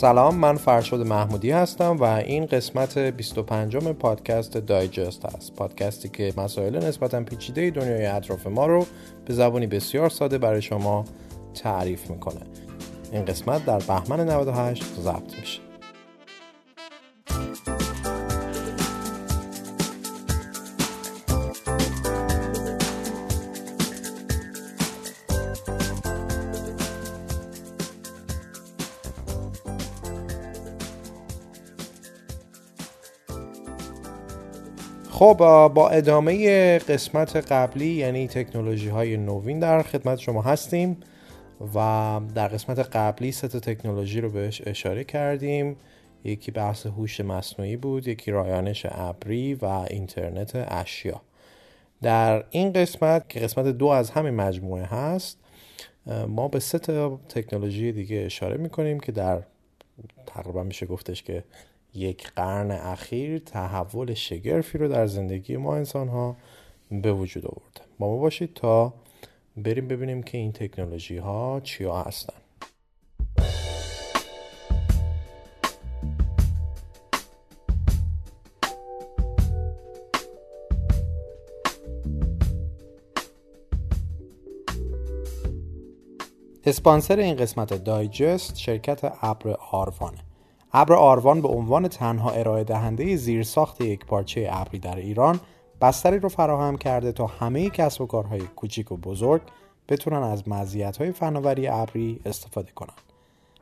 سلام من فرشاد محمودی هستم و این قسمت 25 پادکست دایجست هست پادکستی که مسائل نسبتا پیچیده دنیای اطراف ما رو به زبانی بسیار ساده برای شما تعریف می‌کنه. این قسمت در بهمن 98 ضبط میشه. خب با ادامه قسمت قبلی یعنی تکنولوژی های نوین در خدمت شما هستیم و در قسمت قبلی سه تکنولوژی رو بهش اشاره کردیم. یکی بحث هوش مصنوعی بود یکی رایانش ابری و اینترنت اشیا. در این قسمت که قسمت دو از همین مجموعه هست ما به سه تکنولوژی دیگه اشاره می‌کنیم که در تقریبا میشه گفتش که یک قرن اخیر تحول شگرفی رو در زندگی ما انسان ها به وجود آورده. با ما باشید تا بریم ببینیم که این تکنولوژی ها چیا هستن. اسپانسر این قسمت دایجست شرکت ابر آروانه. ابر آروان به عنوان تنها ارائه دهنده زیرساخت یک پارچه ابری در ایران بستری رو فراهم کرده تا همه کسب و کارهای کوچیک و بزرگ بتونن از مزیت‌های فناوری ابری استفاده کنند.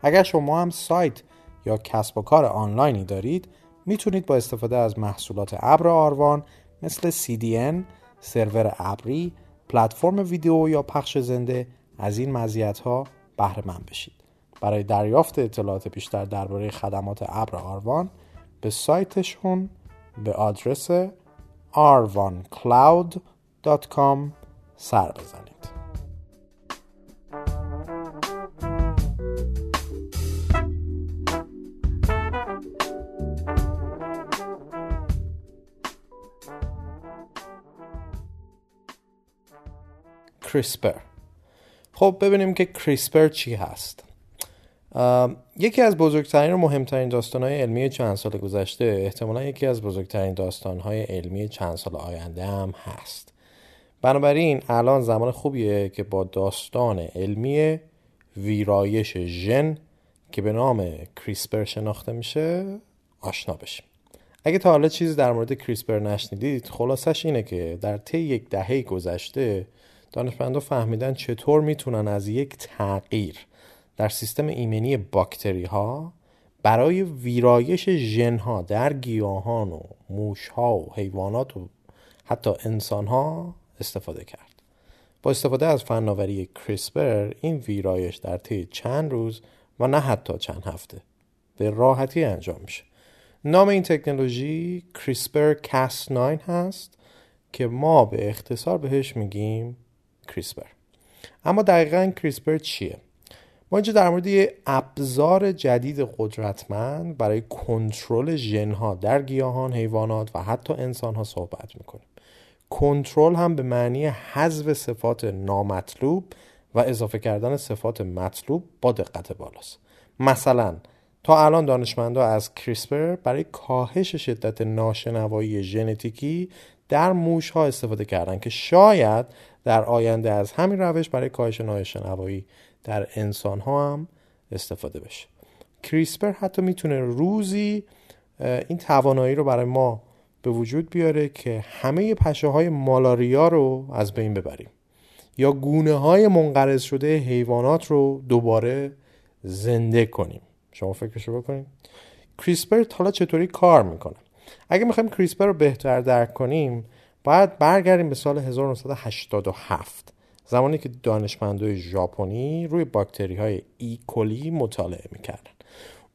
اگر شما هم سایت یا کسب و کار آنلاینی دارید می‌تونید با استفاده از محصولات ابر آروان مثل CDN، سرور ابری، پلتفرم ویدیو یا پخش زنده از این مزیت‌ها بهره مند بشید. برای دریافت اطلاعات بیشتر درباره خدمات ابر آروان به سایتشون به آدرس arvancloud.com سر بزنید. کریسپر خب ببینیم که کریسپر چی هست. یکی از بزرگترین و مهمترین داستانهای علمی چند سال گذشته احتمالا یکی از بزرگترین داستانهای علمی چند سال آینده هم هست. بنابراین الان زمان خوبیه که با داستان علمی ویرایش ژن که به نام کریسپر شناخته میشه آشنا بشیم. اگه تا حالا چیزی در مورد کریسپر نشنیدید خلاصش اینه که در طی یک دهه گذشته دانشمندا فهمیدن چطور می‌تونن از یک تغییر در سیستم ایمنی باکتری ها برای ویرایش ژن ها در گیاهان و موش ها و حیوانات و حتی انسان ها استفاده کرد. با استفاده از فناوری کریسپر این ویرایش در طی چند روز و نه حتی چند هفته به راحتی انجام میشه. نام این تکنولوژی کریسپر کاس 9 هست که ما به اختصار بهش میگیم کریسپر اما دقیقا کریسپر چیه؟ ما اینجا در مورد یه ابزار جدید قدرتمند برای کنترل ژنها در گیاهان، حیوانات و حتی انسانها صحبت می‌کنیم. کنترل هم به معنی حذف صفات نامطلوب و اضافه کردن صفات مطلوب با دقت بالاست. مثلا تا الان دانشمندا از کریسپر برای کاهش شدت ناشنوایی ژنتیکی در موش ها استفاده کردن که شاید در آینده از همین روش برای کاهش ناشنوایی در انسان ها هم استفاده بشه. کریسپر حتی می‌تونه روزی این توانایی رو برای ما به وجود بیاره که همه پشه های مالاریا رو از بین ببریم. یا گونه های منقرض شده حیوانات رو دوباره زنده کنیم. شما فکرشو بکنید کریسپر حالا چطوری کار می‌کنه؟ اگه می‌خوایم کریسپر رو بهتر درک کنیم باید برگردیم به سال 1987 زمانی که دانشمندای ژاپنی روی باکتری های ایکولی مطالعه می‌کردن.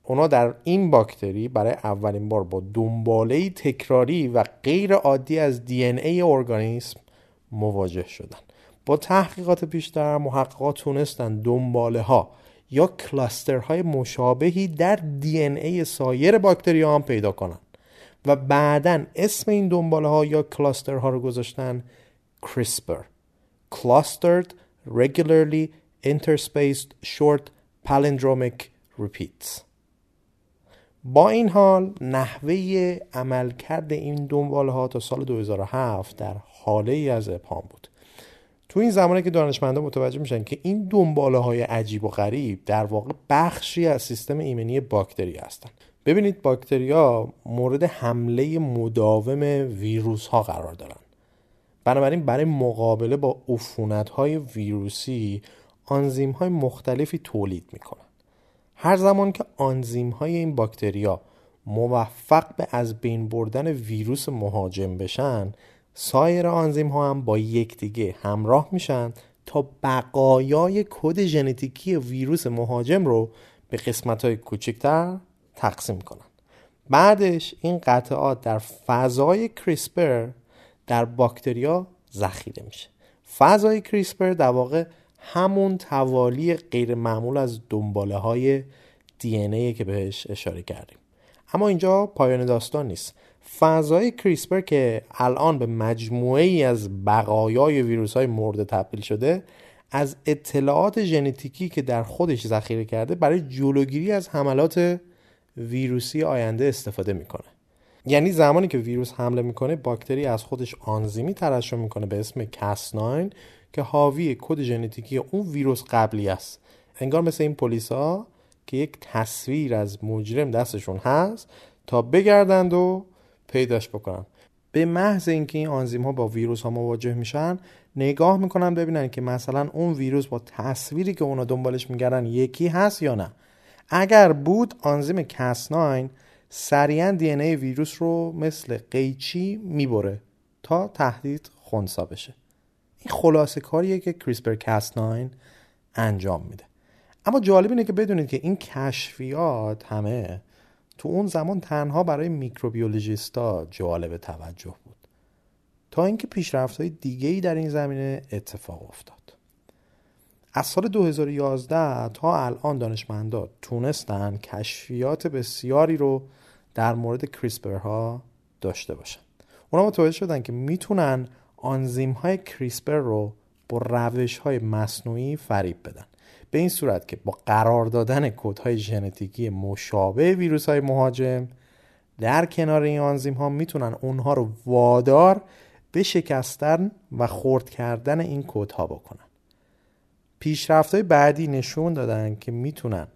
اونا در این باکتری برای اولین بار با دنباله تکراری و غیر عادی از دی ای ارگانیسم مواجه شدن. با تحقیقات بیشتر محققات تونستن دنباله ها یا کلاستر های مشابهی در دی ای سایر باکتری ها هم پیدا کنن و بعدا اسم این دنباله ها یا کلاستر ها رو گذاشتن CRISPR. Clustered regularly interspaced short palindromic repeats. با این حال نحوه عملکرد این دنباله ها تا سال 2007 در حاله ای از ابهام بود. تو این زمانه که دانشمندان متوجه میشن که این دنباله های عجیب و غریب در واقع بخشی از سیستم ایمنی باکتری هستند ببینید باکتریا مورد حمله مداوم ویروس ها قرار دارن. بنابراین برای مقابله با عفونت های ویروسی آنزیم های مختلفی تولید می‌کنن. هر زمان که آنزیم های این باکتریا موفق به از بین بردن ویروس مهاجم بشن سایر آنزیم ها هم با یکدیگه همراه میشن تا بقایای کد ژنتیکی ویروس مهاجم رو به قسمت های کوچکتر تقسیم کنن. بعدش این قطعات در فضای کریسپر در باکتریا ذخیره میشه. فضای کریسپر در واقع همون توالی غیر معمول از دنباله های دی که بهش اشاره کردیم. اما اینجا پایان داستان نیست. فضای کریسپر که الان به مجموعه ای از بقایای ویروس های مورد تبدیل شده از اطلاعات ژنتیکی که در خودش ذخیره کرده برای جلوگیری از حملات ویروسی آینده استفاده می‌کنه. یعنی زمانی که ویروس حمله می‌کنه باکتری از خودش آنزیمی ترشح می‌کنه به اسم کس که حاوی کد ژنتیکی اون ویروس قبلی است. انگار مثل این پلیسا که یک تصویر از مجرم دستشون هست تا بگردند و پیداش بکنن. به محض اینکه این آنزیم ها با ویروس ها مواجه میشن نگاه می‌کنن ببینن که مثلا اون ویروس با تصویری که اونا دنبالش میگردن یکی هست یا نه. اگر بود آنزیم کس9 سریعا دی ای ویروس رو مثل قیچی می‌بره تا تهدید خونسا بشه. این خلاصه کاریه که کریسپر کس 9 انجام میده. اما جالب اینه که بدونید که این کشفیات همه تو اون زمان تنها برای میکروبیولوژیستا جالب توجه بود. تا اینکه پیشرفت های دیگه ای در این زمینه اتفاق افتاد. از سال 2011 تا الان دانشمندا تونستن کشفیات بسیاری رو در مورد کریسپر ها داشته باشن. اونا متوجه شدن که می‌تونن آنزیم های کریسپر رو با روش های مصنوعی فریب بدن. به این صورت که با قرار دادن کودهای ژنتیکی مشابه ویروس های مهاجم در کنار این آنزیم ها می‌تونن اونها رو وادار به شکستن و خرد کردن این کودها بکنن. پیشرفت های بعدی نشون دادن که می‌تونن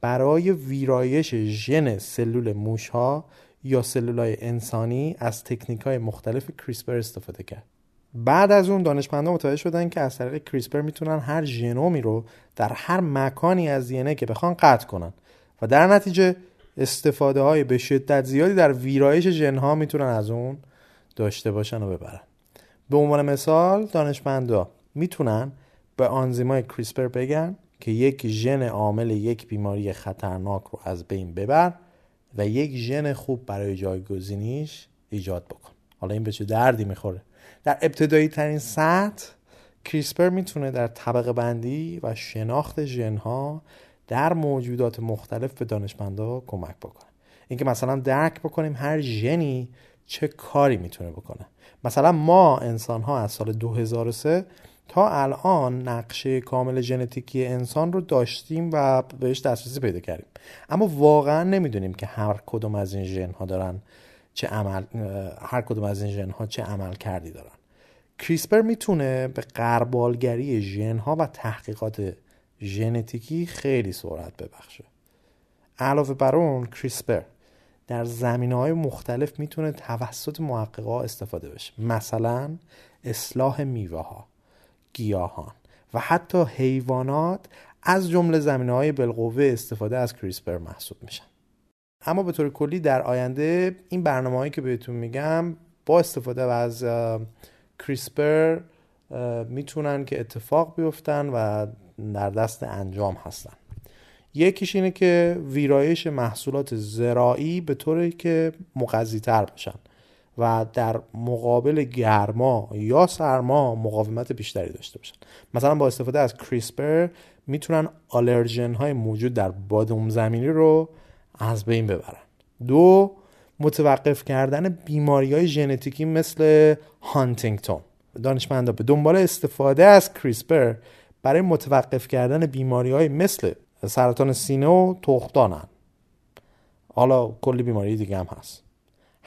برای ویرایش ژن سلول موش ها یا سلول های انسانی از تکنیک های مختلف کریسپر استفاده کرد. بعد از اون دانشمندان متوجه شدن که از طریق کریسپر می‌تونن هر ژنومی رو در هر مکانی از دی که بخوان قطع کنن و در نتیجه استفاده های به شدت زیادی در ویرایش ژن ها می‌تونن از اون داشته باشن و ببرن. به عنوان مثال دانشمندا می‌تونن به آنزیمای کریسپر بگن که یک ژن عامل یک بیماری خطرناک رو از بین ببر و یک ژن خوب برای جایگزینیش ایجاد بکن. حالا این به چه دردی می‌خوره؟ در ابتدایی ترین سطح کریسپر می‌تونه در طبقه بندی و شناخت ژن ها در موجودات مختلف به دانشمندا کمک بکنه. اینکه مثلا درک بکنیم هر ژنی چه کاری می‌تونه بکنه. مثلا ما انسان ها از سال 2003 تا الان نقشه کامل ژنتیکی انسان رو داشتیم و بهش دسترسی پیدا کردیم. اما واقعا نمی‌دونیم که هر کدوم از این ژن ها دارن چه عمل هر کدوم از این ژن ها چه عمل کردی دارن. کریسپر می‌تونه به قربالگری ژن ها و تحقیقات ژنتیکی خیلی سرعت ببخشه. علاوه بر اون کریسپر در زمینه های مختلف می‌تونه توسط محققا استفاده بشه. مثلا اصلاح میوه ها گیاهان و حتی حیوانات از جمله زمینه های بالقوه استفاده از کریسپر محسوب میشن. اما به طور کلی در آینده این برنامه هایی که بهتون میگم با استفاده از کریسپر می‌تونن که اتفاق بیفتن و در دست انجام هستن. یکیش اینه که ویرایش محصولات زراعی به طوری که مغذی تر باشن و در مقابل گرما یا سرما مقاومت بیشتری داشته باشن. مثلا با استفاده از CRISPR می‌تونن آلرژن های موجود در بادوم زمینی رو از بین ببرن. دو متوقف کردن بیماری های ژنتیکی مثل هانتینگتون. دانشمندا به دنبال استفاده از CRISPR برای متوقف کردن بیماری های مثل سرطان سینه و تختانن حالا کلی بیماری دیگه هم هست.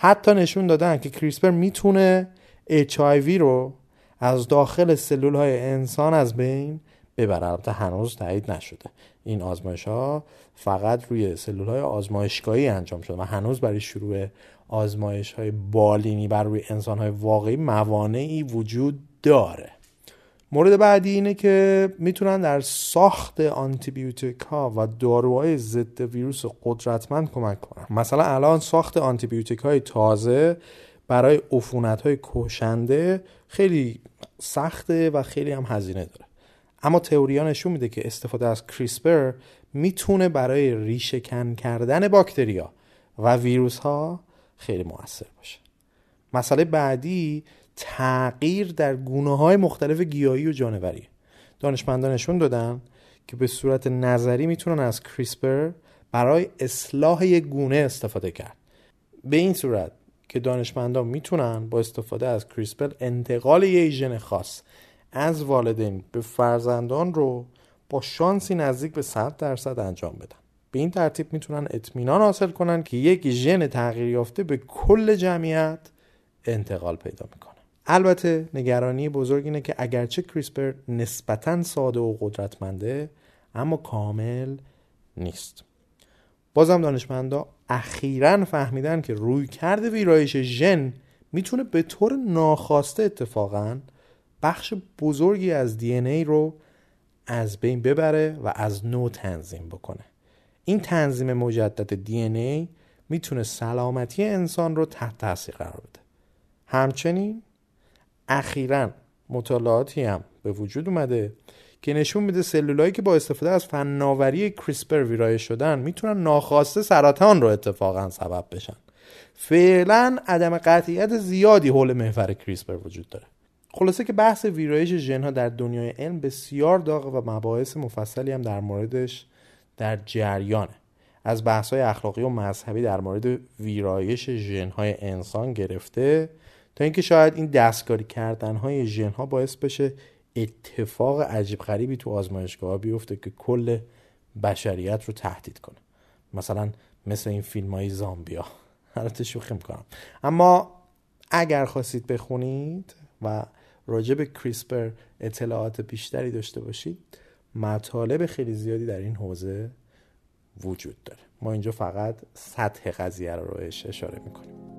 حتی نشون دادن که کریسپر می‌تونه HIV رو از داخل سلول های انسان از بین ببره. البته هنوز تایید نشده. این آزمایش ها فقط روی سلول های آزمایشگاهی انجام شده و هنوز برای شروع آزمایش های بالینی بر روی انسان های واقعی موانعی وجود داره. مورد بعدی اینه که می‌تونن در ساخت آنتیبیوتیک ها و داروهای ضد ویروس قدرتمند کمک کنن. مثلا الان ساخت آنتیبیوتیک های تازه برای عفونت های کشنده خیلی سخته و خیلی هم هزینه داره. اما تئوریا نشون میده که استفاده از کریسپر می‌تونه برای ریشهکن کردن باکتریا و ویروس ها خیلی موثر باشه. مسئله بعدی تغییر در گونه های مختلف گیاهی و جانوری. دانشمندان نشون دادن که به صورت نظری می‌تونن از کریسپر برای اصلاح یک گونه استفاده کرد. به این صورت که دانشمندان می‌تونن با استفاده از کریسپر انتقال یک ژن خاص از والدین به فرزندان رو با شانسی نزدیک به 100 درصد انجام بدن. به این ترتیب می‌تونن اطمینان حاصل کنن که یک ژن تغییر یافته به کل جمعیت انتقال پیدا می‌کنه. البته نگرانی بزرگ اینه که اگرچه کریسپر نسبتا ساده و قدرتمنده اما کامل نیست. بازم دانشمندا اخیرا فهمیدن که روی کرده ویرایش ژن می‌تونه به طور ناخواسته اتفاقا بخش بزرگی از دی ای رو از بین ببره و از نو تنظیم بکنه. این تنظیم مجدد دی ای می‌تونه سلامتی انسان رو تحت تاثیر قرار بده. همچنین اخیرا مطالعاتی هم به وجود اومده که نشون میده سلولایی که با استفاده از فناوری کریسپر ویرایش شدن می‌تونن ناخواسته سرطان رو اتفاقا سبب بشن. فعلا عدم قطعیت زیادی حول محور کریسپر وجود داره. خلاصه که بحث ویرایش ژنها در دنیای علم بسیار داغ و مباحث مفصلی هم در موردش در جریانه. از بحث های اخلاقی و مذهبی در مورد ویرایش ژنهای انسان گرفته تا اینکه شاید این دستکاری کردن های ژنها باعث بشه اتفاق عجیب غریبی تو آزمایشگاه بیفته که کل بشریت رو تهدید کنه. مثلا مثل این فیلم های زامبیا. البته شوخی می‌کنم. اما اگر خواستید بخونید و راجع به کریسپر اطلاعات بیشتری داشته باشید مطالب خیلی زیادی در این حوزه وجود داره. ما اینجا فقط سطح قضیه رو روش اشاره می‌کنیم.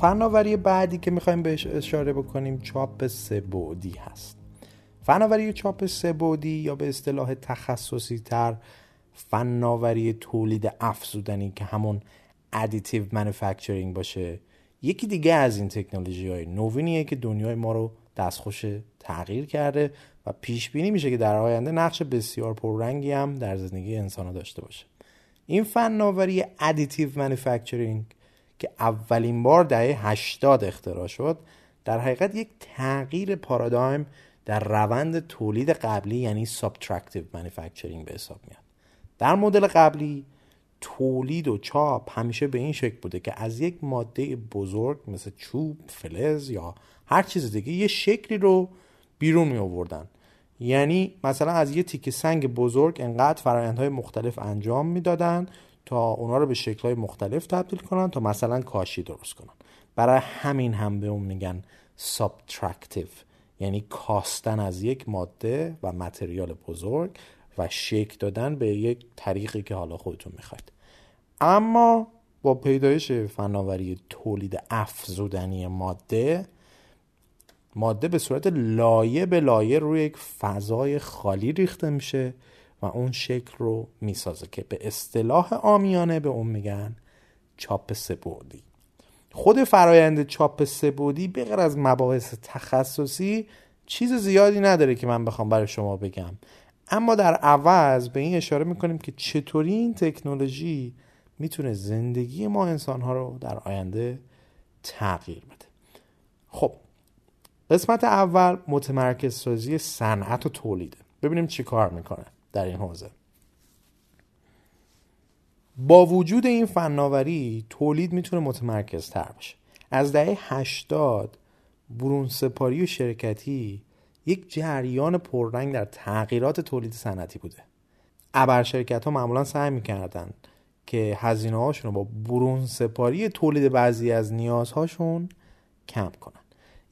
فناوری بعدی که می‌خوایم بهش اشاره بکنیم چاپ سه‌بعدی هست. فناوری چاپ سه‌بعدی یا به اصطلاح تخصصی تر فناوری تولید افزودنی که همون additive manufacturing باشه یکی دیگه از این تکنولوژی های نوینیه که دنیای ما رو دستخوش تغییر کرده و پیش بینی میشه که در آینده نقش بسیار پررنگی هم در زندگی انسان داشته باشه. این فناوری additive manufacturing که اولین بار دهه 80 اختراع شد در حقیقت یک تغییر پارادایم در روند تولید قبلی یعنی subtractive manufacturing به حساب میاد. در مدل قبلی تولید و چاپ همیشه به این شکل بوده که از یک ماده بزرگ مثل چوب، فلز یا هر چیز دیگه یه شکلی رو بیرون می آوردن یعنی مثلا از یه تیکه سنگ بزرگ انقدر فرایندهای مختلف انجام می‌دادن تا اونا رو به شکلهای مختلف تبدیل کنن تا مثلا کاشی درست کنن. برای همین هم به اون میگن سابترکتیو یعنی کاستن از یک ماده و متریال بزرگ و شکل دادن به یک طریقی که حالا خودتون می‌خواید. اما با پیدایش فناوری تولید افزودنی ماده ماده به صورت لایه به لایه روی یک فضای خالی ریخته میشه و اون شکل رو می‌سازه که به اصطلاح آمیانه به اون میگن چاپ سبودی. خود فرایند چاپ سبودی به از مباحث تخصصی چیز زیادی نداره که من بخوام برای شما بگم. اما در عوض به این اشاره می‌کنیم که چطوری این تکنولوژی می‌تونه زندگی ما انسان ها رو در آینده تغییر بده. خب قسمت اول متمرکز سازی صنعت و تولیده ببینیم چی کار می‌کنه. در این حوزه. با وجود این فناوری تولید می‌تونه متمرکز تر بشه از دهه 80 برون سپاری و شرکتی یک جریان پررنگ در تغییرات تولید صنعتی بوده. ابر شرکت ها معمولا سعی می‌کردن که هزینه هاشون رو با برون سپاری تولید بعضی از نیازهاشون کم کنن.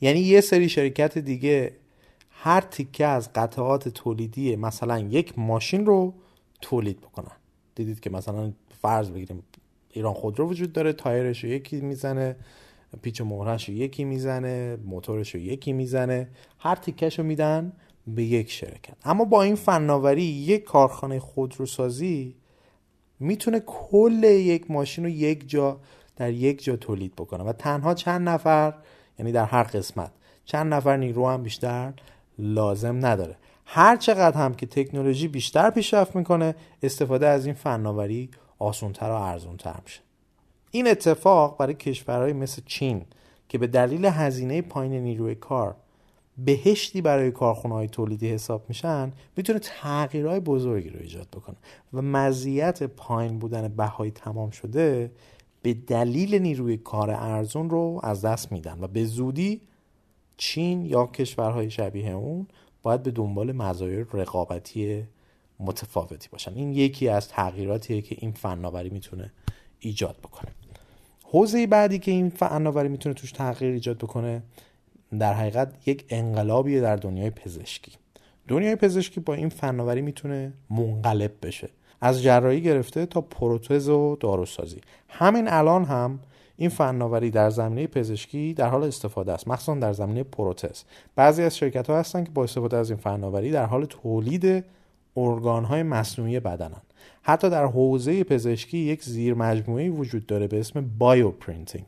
یعنی یه سری شرکت دیگه هر تیکه از قطعات تولیدی مثلا یک ماشین رو تولید بکنن. دیدید که مثلا فرض بگیریم ایران خودرو وجود داره تایرش رو یکی می‌زنه پیچ و مهرش رو یکی می‌زنه موتورش رو یکی می‌زنه هر تیکش رو میدن به یک شرکت. اما با این فناوری یک کارخانه خودروسازی می‌تونه کل یک ماشین رو یک جا در یک جا تولید بکنه. و تنها چند نفر یعنی در هر قسمت چند نفر نیرو هم بیشتر لازم نداره. هر چقدر هم که تکنولوژی بیشتر پیشرفت می‌کنه استفاده از این فناوری آسونتر و ارزونتر میشه. این اتفاق برای کشورهای مثل چین که به دلیل هزینه پایین نیروی کار بهشتی برای کارخونه های تولیدی حساب میشن می‌تونه تغییرهای بزرگی رو ایجاد بکنه و مزیت پایین بودن بهای تمام شده به دلیل نیروی کار ارزون رو از دست میدن و به زودی چین یا کشورهای شبیه اون باید به دنبال مزایای رقابتی متفاوتی باشن. این یکی از تغییراتیه که این فناوری می‌تونه ایجاد بکنه. حوزه بعدی که این فناوری می‌تونه توش تغییر ایجاد بکنه در حقیقت یک انقلابیه در دنیای پزشکی. دنیای پزشکی با این فناوری می‌تونه منقلب بشه. از جراحی گرفته تا پروتز و داروسازی. همین الان هم این فناوری در زمینه پزشکی در حال استفاده است مخصوصا در زمینه پروتز. بعضی از شرکت ها هستن که با استفاده از این فناوری در حال تولید ارگان های مصنوعی بدنن. حتی در حوزه پزشکی یک زیر مجموعه وجود داره به اسم bioprinting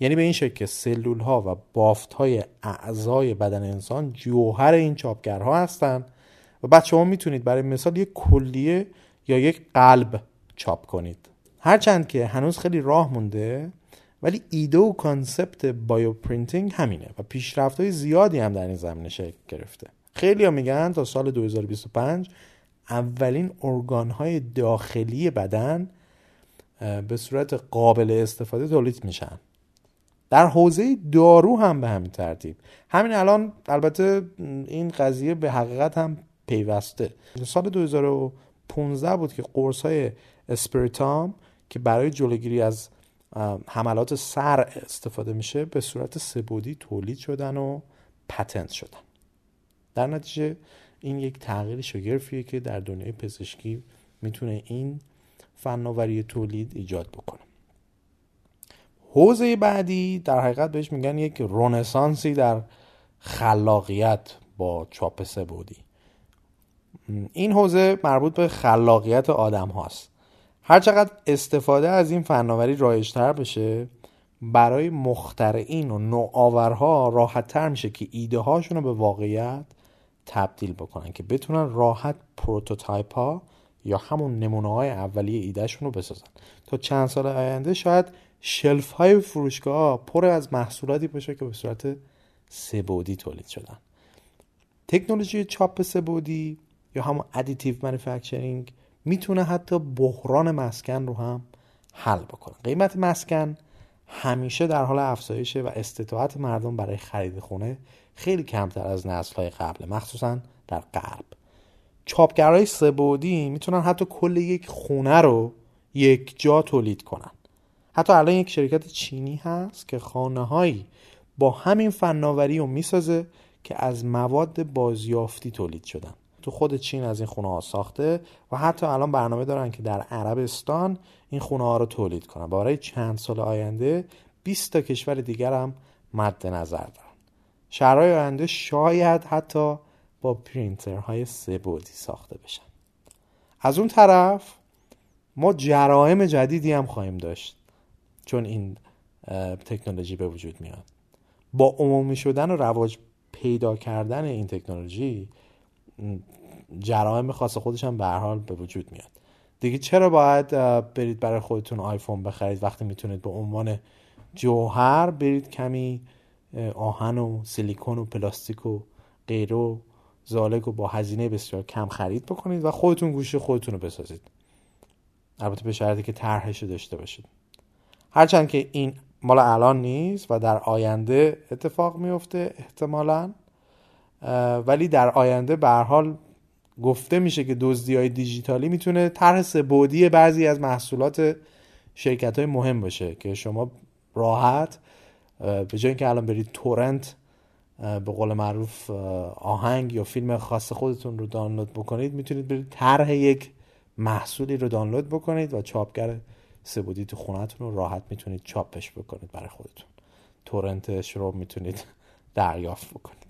یعنی به این شکل که سلول ها و بافت های اعضای بدن انسان جوهر این چاپگرها هستند و بعد شما می‌تونید برای مثال یک کلیه یا یک قلب چاپ کنید. هرچند که هنوز خیلی راه مونده ولی ایده و concept bioprinting همینه و پیشرفت های زیادی هم در این زمینه شکل گرفته. خیلی ها میگن تا سال 2025 اولین ارگان های داخلی بدن به صورت قابل استفاده تولید میشن. در حوزه دارو هم به همین ترتیب. همین الان البته این قضیه به حقیقت هم پیوسته. سال 2015 بود که قرص های اسپریتام که برای جلوگیری از حملات سر استفاده میشه به صورت سبودی تولید شدن و پتنت شدن. در نتیجه این یک تغییر شگرفیه که در دنیای پزشکی می‌تونه این فناوری تولید ایجاد بکنه. حوزه بعدی در حقیقت بهش میگن یک رنسانسی در خلاقیت با چاپ سه‌بعدی این حوزه مربوط به خلاقیت آدم هاست هرچقدر استفاده از این فناوری رایجتر بشه برای مخترعین و نوآورها راحت تر میشه که ایده هاشون رو به واقعیت تبدیل بکنن که بتونن راحت prototype ها یا همون نمونه های اولیه ایدهشون رو بسازن. تا چند سال آینده شاید shelf های فروشگاه پر از محصولاتی باشه که به صورت سه‌بعدی تولید شدن. تکنولوژی چاپ سه‌بعدی یا همون additive manufacturing می‌تونه حتی بحران مسکن رو هم حل بکنه. قیمت مسکن همیشه در حال افزایشه و استطاعت مردم برای خرید خونه خیلی کمتر از های قبل مخصوصا در غرب. چاپگرهای سبودی می‌تونن حتی کل یک خونه رو یک جا تولید کنن. حتی الان یک شرکت چینی هست که خانه هایی با همین فناوری رو می‌سازه که از مواد بازیافتی تولید شدن. تو خود چین از این خونه ها ساخته و حتی الان برنامه دارن که در عربستان این خونه ها رو تولید کنن. برای چند سال آینده 20 تا کشور دیگر هم مد نظر دارن. شهرهای آینده شاید حتی با پرینترهای سه بعدی ساخته بشن. از اون طرف ما جرائم جدیدی هم خواهیم داشت چون این تکنولوژی به وجود میاد. با عمومی شدن و رواج پیدا کردن این تکنولوژی جرائم خاص خودش هم به حال به وجود میاد. دیگه چرا باید برید برای خودتون آیفون بخرید وقتی می‌تونید به عنوان جوهر برید کمی آهن و سیلیکون و پلاستیک و غیره و زالک و با هزینه بسیار کم خرید بکنید و خودتون گوشی خودتون رو بسازید. البته به شرطی که طرحش داشته باشید. هرچند که این مال الان نیست و در آینده اتفاق میفته احتمالا. ولی در آینده به حال گفته میشه که دزدی های دیجیتالی می‌تونه طرح سبودی بعضی از محصولات شرکت های مهم باشه که شما راحت به جای اینکه الان برید تورنت به قول معروف آهنگ یا فیلم خاص خودتون رو دانلود بکنید می‌تونید برید طرح یک محصولی رو دانلود بکنید و چاپگر سبودی تو خونهتون رو راحت می‌تونید چاپش بکنید برای خودتون. تورنتش رو می‌تونید دریافت بکنید.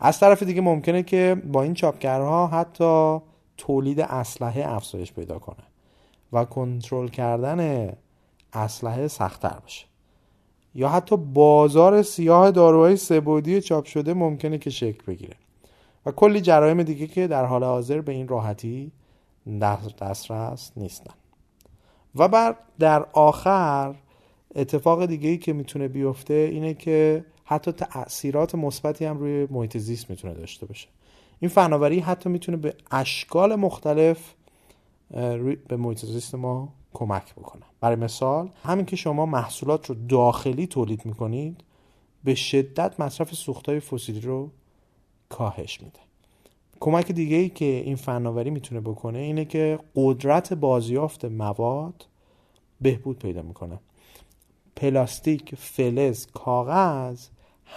از طرف دیگه ممکنه که با این چاپگرها حتی تولید اسلحه افزایش پیدا کنه و کنترل کردن اسلحه سختتر باشه یا حتی بازار سیاه داروهای سبودی چاپ شده ممکنه که شکل بگیره. و کلی جرایم دیگه که در حال حاضر به این راحتی دسترس نیستن. و بعد در آخر اتفاق دیگه ای که می‌تونه بیفته اینه که حتی تاثیرات مثبتی هم روی محیط زیست می‌تونه داشته باشه. این فناوری حتی می‌تونه به اشکال مختلف به محیط زیست ما کمک بکنه. برای مثال همین که شما محصولات رو داخلی تولید می‌کنید به شدت مصرف سوختهای فسیلی رو کاهش میده. کمک دیگه ای که این فناوری می‌تونه بکنه اینه که قدرت بازیافت مواد بهبود پیدا می‌کنه. پلاستیک، فلز، کاغذ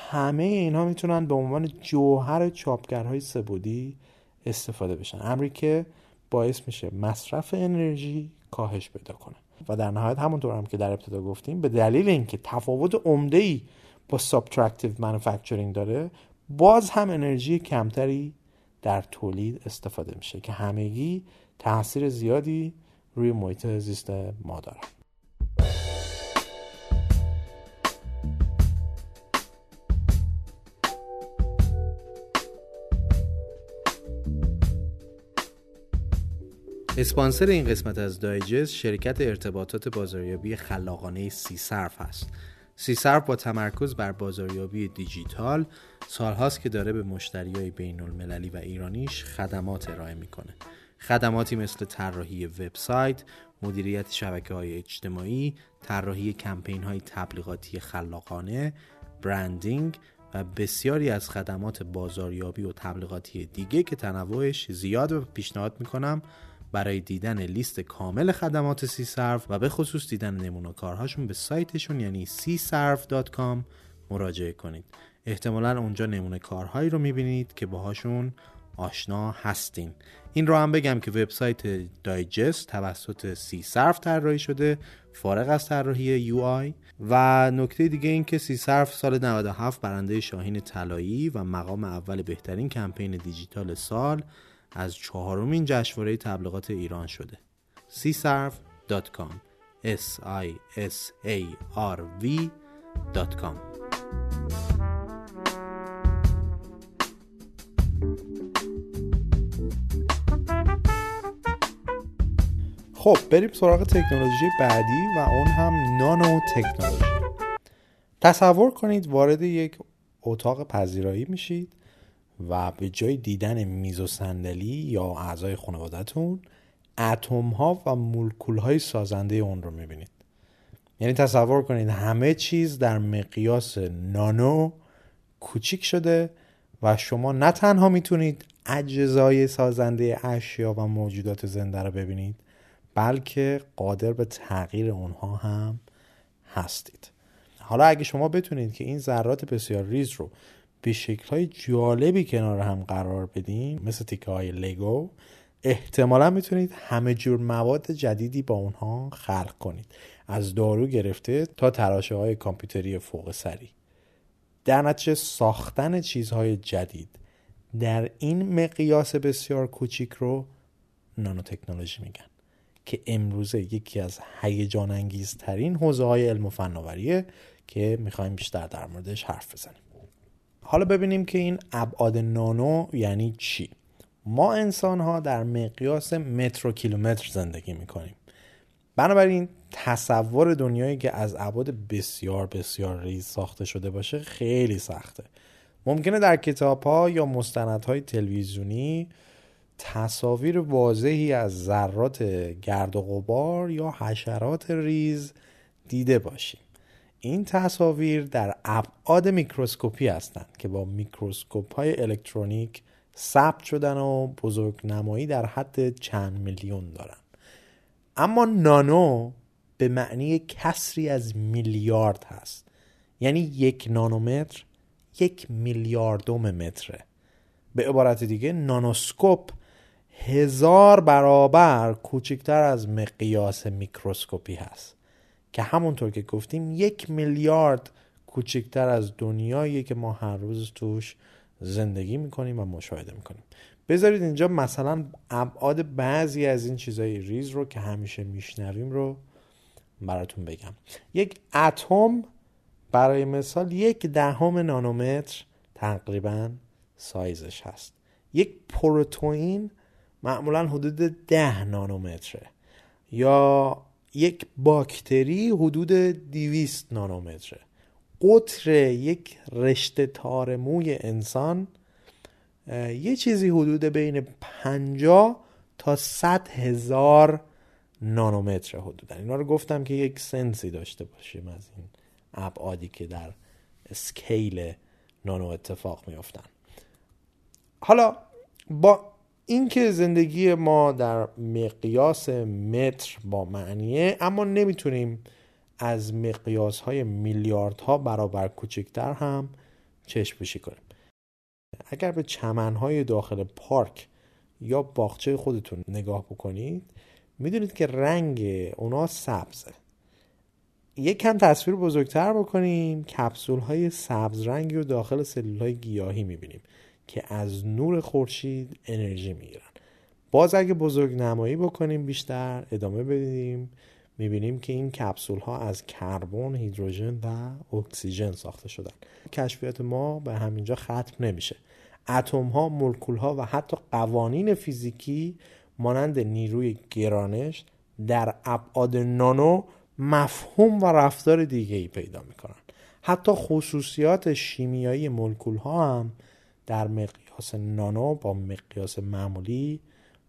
همه اینها می‌تونن به عنوان جوهر چاپگرهای سه‌بعدی استفاده بشن. امری که باعث میشه مصرف انرژی کاهش پیدا کنه. و در نهایت همونطور هم که در ابتدا گفتیم به دلیل اینکه تفاوت عمده ای با subtractive manufacturing داره باز هم انرژی کمتری در تولید استفاده میشه که همگی تاثیر زیادی روی محیط زیست ما داره اسپانسر این قسمت از دایجست شرکت ارتباطات بازاریابی خلاقانه سی صرف است. سی صرف با تمرکز بر بازاریابی دیجیتال سالهاست که داره به مشتریای بین المللی و ایرانیش خدمات ارائه می‌کنه. خدماتی مثل طراحی وبسایت، مدیریت شبکه های اجتماعی، طراحی کمپین های تبلیغاتی خلاقانه، برندینگ و بسیاری از خدمات بازاریابی و تبلیغاتی دیگه که تنوعش زیاد و پیشنهاد می‌کنم برای دیدن لیست کامل خدمات سی سرف و به خصوص دیدن نمونه کارهاشون به سایتشون یعنی csarf.com مراجعه کنید. احتمالا اونجا نمونه کارهایی رو می‌بینید که باهاشون آشنا هستین. این رو هم بگم که وبسایت دایجست توسط سی صرف طراحی شده فارغ از طراحی یو آی و نکته دیگه این که سی صرف سال 97 برنده شاهین طلایی و مقام اول بهترین کمپین دیجیتال سال از چهارمین جشنواره تبلیغات ایران شده. csarf.com s i s a r v.com خب بریم سراغ تکنولوژی بعدی و اون هم نانو تکنولوژی. تصور کنید وارد یک اتاق پذیرایی میشید. و به جای دیدن میز و صندلی یا اعضای خانوادهتون اتم ها و مولکول های سازنده اون رو می‌بینید. یعنی تصور کنید همه چیز در مقیاس نانو کوچیک شده و شما نه تنها می‌تونید اجزای سازنده اشیا و موجودات زنده رو ببینید بلکه قادر به تغییر اونها هم هستید. حالا اگه شما بتونید که این ذرات بسیار ریز رو به شکل جالبی کنار هم قرار بدین مثل تیکه های لگو. احتمالا می‌تونید همه جور مواد جدیدی با اونها خلق کنید. از دارو گرفته تا تراشه های کامپیوتری فوق سری. در نتیجه ساختن چیزهای جدید در این مقیاس بسیار کوچیک رو نانو تکنولوژی میگن که امروزه یکی از هیجان انگیزترین حوزه های علم و فناوریه که می‌خوایم بیشتر در موردش حرف بزنیم. حالا ببینیم که این ابعاد نانو یعنی چی. ما انسان ها در مقیاس متر و کیلومتر زندگی می‌کنیم. بنابراین تصور دنیایی که از ابعاد بسیار بسیار ریز ساخته شده باشه خیلی سخته. ممکنه در کتاب ها یا مستندهای تلویزیونی تصاویر واضحی از ذرات گرد و غبار یا حشرات ریز دیده باشیم. این تصاویر در ابعاد میکروسکوپی هستند که با میکروسکوپ های الکترونیک ثبت شدن و بزرگ نمایی در حد چند میلیون دارن. اما نانو به معنی کسری از میلیارد هست. یعنی یک نانومتر یک میلیاردوم متره. به عبارت دیگه نانوسکوپ هزار برابر کوچکتر از مقیاس میکروسکوپی هست. که همونطور که گفتیم یک میلیارد کوچکتر از دنیایی که ما هر روز توش زندگی می‌کنیم و مشاهده می‌کنیم. بذارید اینجا مثلا ابعاد بعضی از این چیزهای ریز رو که همیشه میشنویم رو براتون بگم. یک اتم برای مثال یک دهم نانومتر تقریبا سایزش هست. یک پروتئین معمولا حدود ده نانومتره. یا یک باکتری حدود 200 نانومتره. قطر یک رشته تار موی انسان یه چیزی حدود بین 50 تا 100 هزار نانومتر حدودا. اینا رو گفتم که یک سنسی داشته باشیم از این ابعادی که در اسکیل نانو اتفاق میافتن. حالا با اینکه زندگی ما در مقیاس متر با معنیه اما نمی‌تونیم از مقیاس های میلیاردها برابر کوچکتر هم چشم بشی کنیم. اگر به چمنهای داخل پارک یا باغچه خودتون نگاه بکنید می‌دونید که رنگ اونا سبزه. یک کم تصویر بزرگتر بکنیم کپسول های سبز رنگی رو داخل سلول های گیاهی می‌بینیم. که از نور خورشید انرژی می‌گیرن. باز اگه بزرگ نمایی بکنیم بیشتر ادامه بدیم می‌بینیم که این کپسول ها از کربن، هیدروژن و اکسیژن ساخته شدن. کشفیات ما به همینجا ختم نمیشه. اتم ها، ها و حتی قوانین فیزیکی مانند نیروی گرانش در ابعاد نانو مفهوم و رفتار دیگه ای پیدا می‌کنن. حتی خصوصیات شیمیایی مولکول ها هم در مقیاس نانو با مقیاس معمولی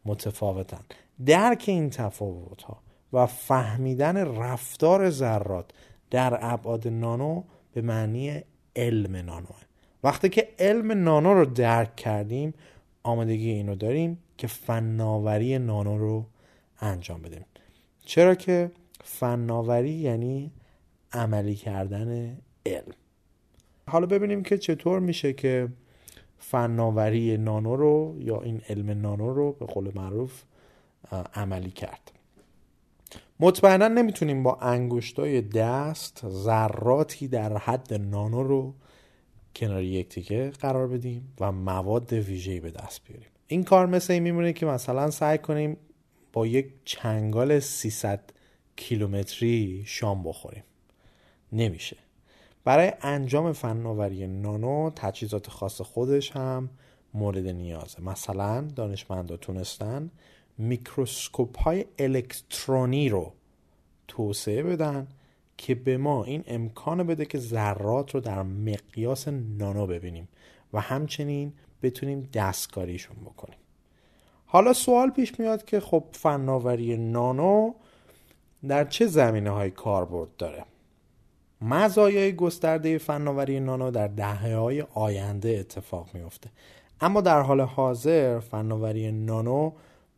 متفاوتن. درک این تفاوت ها و فهمیدن رفتار ذرات در ابعاد نانو به معنی علم نانوه وقتی که علم نانو رو درک کردیم آمادگی اینو داریم که فناوری نانو رو انجام بدیم. چرا که فناوری یعنی عملی کردن علم. حالا ببینیم که چطور میشه که فناوری نانو رو یا این علم نانو رو به قول معروف عملی کرد. مطمئنا نمی‌تونیم با انگشتای دست ذراتی در حد نانو رو کنار یک تیکه قرار بدیم و مواد ویژه‌ای به دست بیاریم. این کار مثل این میمونه که مثلا سعی کنیم با یک چنگال 300 کیلومتری شام بخوریم. نمیشه. برای انجام فناوری نانو تجهیزات خاص خودش هم مورد نیازه. مثلا دانشمندا تونستن میکروسکوپ های الکترونی رو توسعه بدن که به ما این امکان بده که ذرات رو در مقیاس نانو ببینیم و همچنین بتونیم دستکاریشون بکنیم. حالا سوال پیش میاد که خب فناوری نانو در چه زمینه های کاربرد داره؟ مزایای گسترده فناوری نانو در دهه های آینده اتفاق میفته اما در حال حاضر فناوری نانو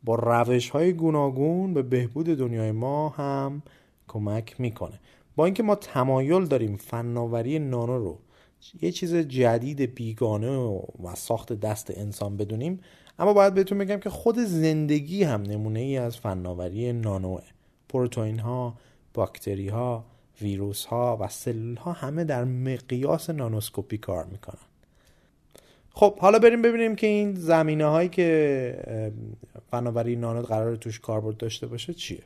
با روش های گوناگون به بهبود دنیای ما هم کمک می‌کنه. با اینکه ما تمایل داریم فناوری نانو رو یه چیز جدید بیگانه و ساخت دست انسان بدونیم اما باید بهتون بگم که خود زندگی هم نمونه ای از فناوری نانوه. پروتئین ها باکتری ها ویروس ها و سلول ها همه در مقیاس نانوسکوپی کار می‌کنن. خب حالا بریم ببینیم که این زمینه هایی که فناوری نانو قرار توش کاربرد داشته باشه چیه.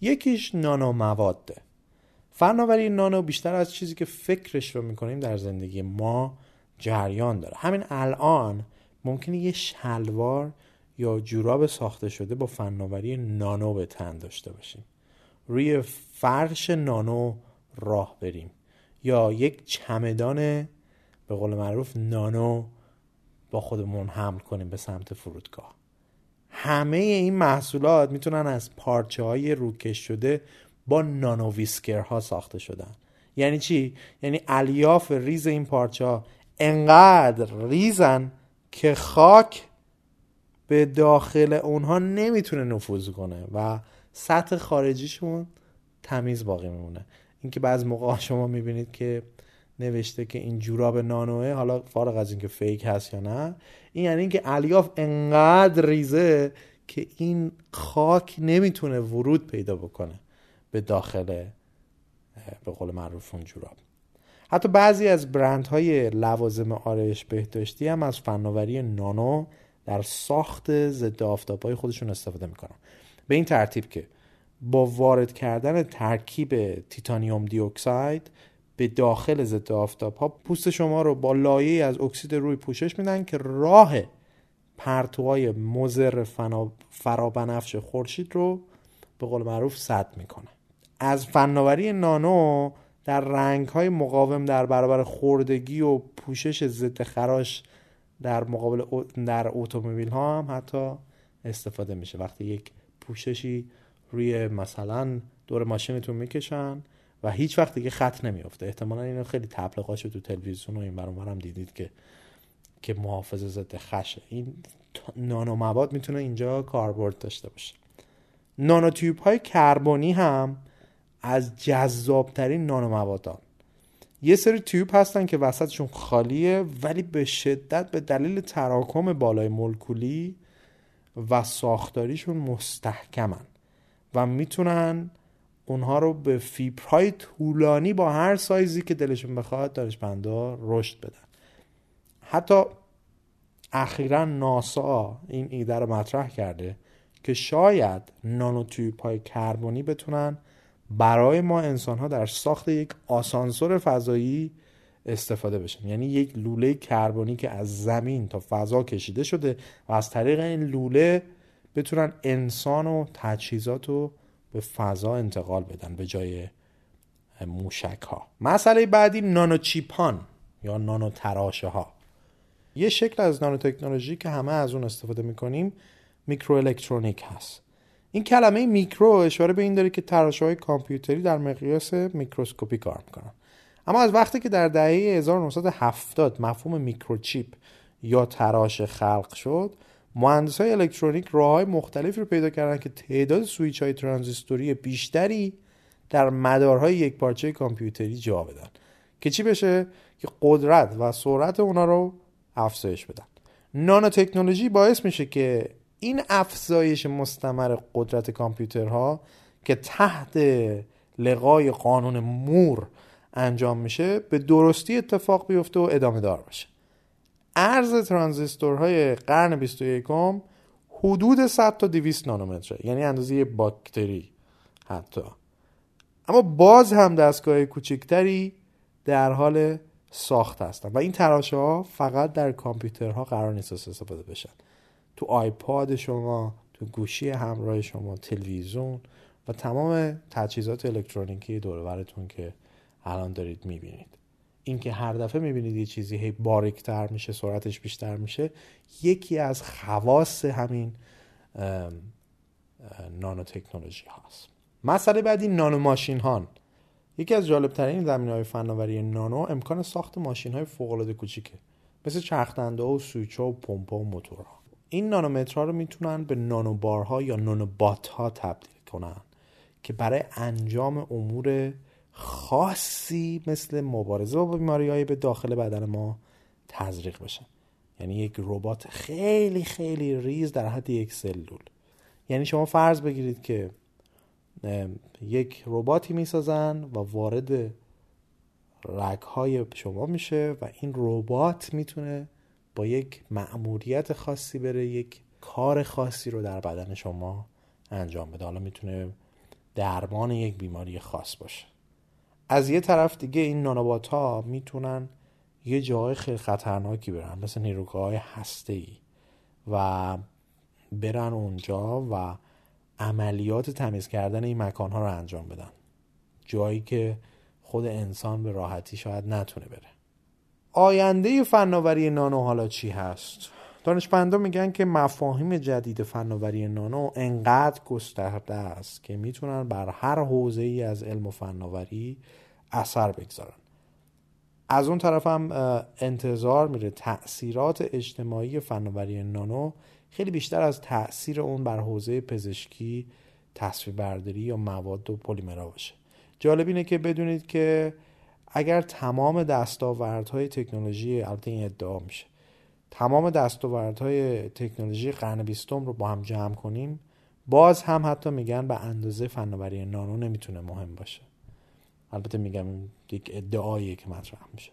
یکیش نانو مواده فناوری نانو بیشتر از چیزی که فکرش رو می‌کنیم در زندگی ما جریان داره. همین الان ممکنه یه شلوار یا جوراب ساخته شده با فناوری نانو به تن داشته باشیم. روی فرش نانو راه بریم. یا یک چمدان به قول معروف نانو با خودمون حمل کنیم به سمت فرودگاه. همه این محصولات می‌تونن از پارچه های روکش شده با نانو ها ساخته شدن. یعنی چی؟ یعنی الیاف ریز این پارچه ها انقدر ریزن که خاک به داخل اونها نمی‌تونه نفوذ کنه و سطح خارجیشون تمیز باقی میمونه. اینکه بعض موقع شما می‌بینید که نوشته که این جوراب نانوه حالا فارغ از اینکه فیک هست یا نه این یعنی اینکه الیاف انقدر ریزه که این خاک نمی‌تونه ورود پیدا بکنه به داخل به قول معروف اون جوراب. حتی بعضی از برندهای لوازم آرایش بهداشتی هم از فناوری نانو در ساخت ضد آفتابهای خودشون استفاده می‌کنن. به این ترتیب که با وارد کردن ترکیب تیتانیوم دیوکساید به داخل ضد آفتاب ها پوست شما رو با لایه از اکسید روی پوشش میدن که راه پرتوهای مزر فرابنفش خورشید رو به قول معروف سد می‌کنه. از فناوری نانو در رنگ های مقاوم در برابر خوردگی و پوشش ضد خراش در مقابل در اتومبیل ها هم حتی استفاده میشه. وقتی یک پوششی روی مثلا دور ماشینتون می‌کشن و هیچ وقت دیگه خط نمیافته. احتمالا اینو خیلی تبلیغاشو تو تلویزیون و این برام دیدید که که محافظ ضد خشه. این نانو مواد می‌تونه اینجا کاربرد داشته باشه. نانو تیوب های کربنی هم از جذابترین نانو موادان. یه سری تیوب هستن که وسطشون خالیه ولی به شدت به دلیل تراکم بالای مولکولی و ساختاریشون مستحکمن. و می‌تونن اونها رو به فیبرهای طولانی با هر سایزی که دلشون بخواد دانشمندا رشد بدن. حتی اخیرا ناسا این ایده رو مطرح کرده که شاید نانوتیوب های کربنی بتونن برای ما انسان ها در ساخت یک آسانسور فضایی استفاده بشن. یعنی یک لوله کربنی که از زمین تا فضا کشیده شده و از طریق این لوله بتونن انسان و تجهیزات رو به فضا انتقال بدن به جای موشک ها مسئله بعدی نانوچیپان یا نانو تراشه ها یه شکل از نانو تکنولوژی که همه از اون استفاده می‌کنیم میکرو الکترونیک هست. این کلمه میکرو اشاره به این داره که تراشه های کامپیوتری در مقیاس میکروسکوپی کار می‌کنن. اما از وقتی که در دهه 1970 مفهوم میکروچیپ یا تراشه خلق شد مهندس های الکترونیک راه های مختلفی رو پیدا کردن که تعداد سویچ های ترانزیستوری بیشتری در مدارهای یک پارچه کامپیوتری جا بدن. که چی بشه؟ که قدرت و سرعت اونا رو افزایش بدن. نانو تکنولوژی باعث میشه که این افزایش مستمر قدرت کامپیوترها که تحت لقای قانون مور انجام میشه به درستی اتفاق بیفته و ادامه دار باشه ارز ترانزیستورهای قرن 21 حدود 100 تا 200 نانومتره. یعنی اندازه یه باکتری حتی. اما باز هم دستگاه کوچکتری در حال ساخت هستن. و این تراشه ها فقط در کامپیوترها قرار نیست استفاده بشن. تو آیپاد شما تو گوشی همراه شما تلویزیون و تمام تجهیزات الکترونیکی دورورتون که الان دارید می‌بینید. اینکه هر دفعه می‌بینید یه چیزی هی باریکتر میشه سرعتش بیشتر میشه یکی از خواص همین نانو تکنولوژی هاست. مسئله بعدی نانو ماشین هان یکی از جالبترین زمین های فناوری نانو امکان ساخت ماشین های فوق العاده کوچیکه مثل چرخدنده و سویچ و پمپ و موتورها. این نانومترها رو می‌تونن به نانو بارها یا نانو بات ها تبدیل کنن که برای انجام امور خاصی مثل مبارزه با بیماری های به داخل بدن ما تزریق بشن یعنی یک ربات خیلی خیلی ریز در حد یک سلول. یعنی شما فرض بگیرید که یک رباتی می‌سازن و وارد رگ های شما میشه و این ربات می‌تونه با یک مأموریت خاصی بره یک کار خاصی رو در بدن شما انجام بده. حالا می‌تونه درمان یک بیماری خاص باشه. از یه طرف دیگه این نانوبات ها می‌تونن یه جای خیلی خطرناکی برن مثل نیروگاه های ای و برن اونجا و عملیات تمیز کردن این مکان ها رو انجام بدن. جایی که خود انسان به راحتی شاید نتونه بره. آینده فناوری نانو حالا چی هست؟ دانشمندان میگن که مفاهیم جدید فناوری نانو انقدر گسترده است که می‌تونن بر هر حوزه ای از علم و فناوری اثر بگذارن. از اون طرف هم انتظار میره تاثیرات اجتماعی فناوری نانو خیلی بیشتر از تاثیر اون بر حوزه پزشکی تصویر برداری یا مواد و پلیمرها باشه. جالب اینه که بدونید که اگر تمام دستاوردهای تکنولوژی البته این ادعا میشه تمام دستاوردهای تکنولوژی قرن بیستم رو با هم جمع کنیم باز هم حتی میگن به اندازه فناوری نانو نمی‌تونه مهم باشه. البته میگم یک ادعایی که مطرح میشه.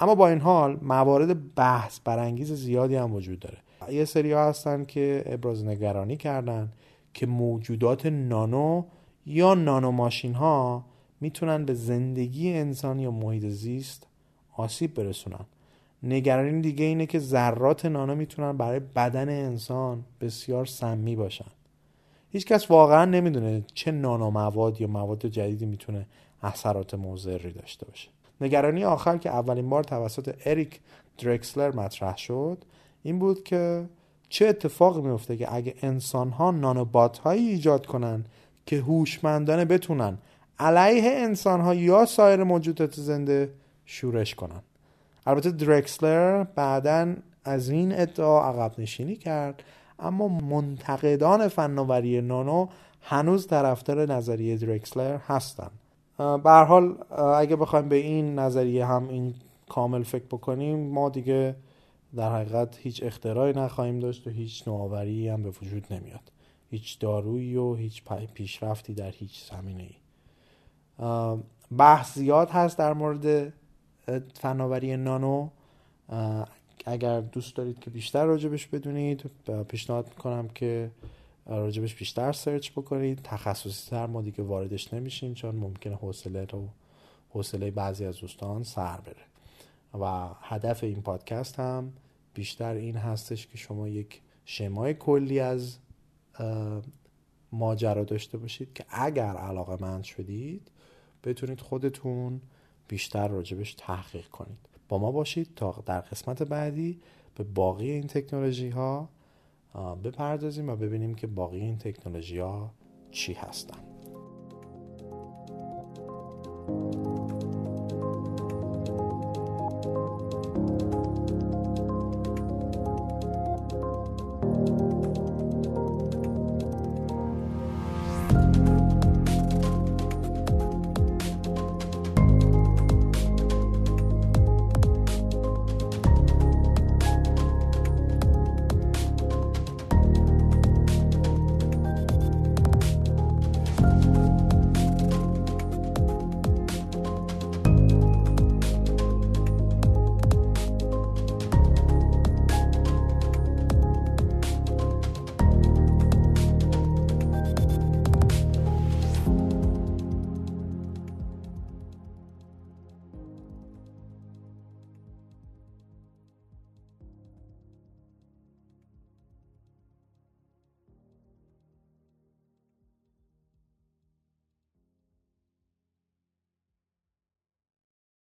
اما با این حال موارد بحث برانگیز زیادی هم وجود داره. یه سری ها هستن که ابراز نگرانی کردن که موجودات نانو یا نانو ماشین ها می‌تونن به زندگی انسان یا محیط زیست آسیب برسونن. نگرانی دیگه اینه که ذرات نانو می‌تونن برای بدن انسان بسیار سمی باشن. هیچکس واقعا نمی‌دونه چه نانو مواد یا مواد جدیدی می‌تونه اثرات مضری داشته باشه. نگرانی آخر که اولین بار توسط اریک درکسلر مطرح شد این بود که چه اتفاقی میفته که اگه انسان ها نانوبات هایی ایجاد کنن که هوشمندانه بتونن علیه انسان ها یا سایر موجودات زنده شورش کنن. البته درکسلر بعدا از این ادعا عقب نشینی کرد اما منتقدان فناوری نانو هنوز طرفدار نظریه درکسلر هستند. به حال اگه بخوایم به این نظریه هم این کامل فکر بکنیم ما دیگه در حقیقت هیچ اختراعی نخواهیم داشت و هیچ نوآوری هم به وجود نمیاد. هیچ دارویی و هیچ پیشرفتی در هیچ زمینه ای بحث زیاد هست در مورد فناوری نانو اگر دوست دارید که بیشتر راجبش بدونید پیشنهاد می‌کنم که راجبش بیشتر سرچ بکنید. تخصصی تر ما دیگه واردش نمیشیم چون ممکنه حوصله رو حوصله بعضی از دوستان سر بره. و هدف این پادکست هم بیشتر این هستش که شما یک شمای کلی از ماجرا داشته باشید که اگر علاقه مند شدید بتونید خودتون بیشتر راجبش تحقیق کنید. با ما باشید تا در قسمت بعدی به باقی این تکنولوژی ها بپردازیم و ببینیم که باقی این تکنولوژی ها چی هستن.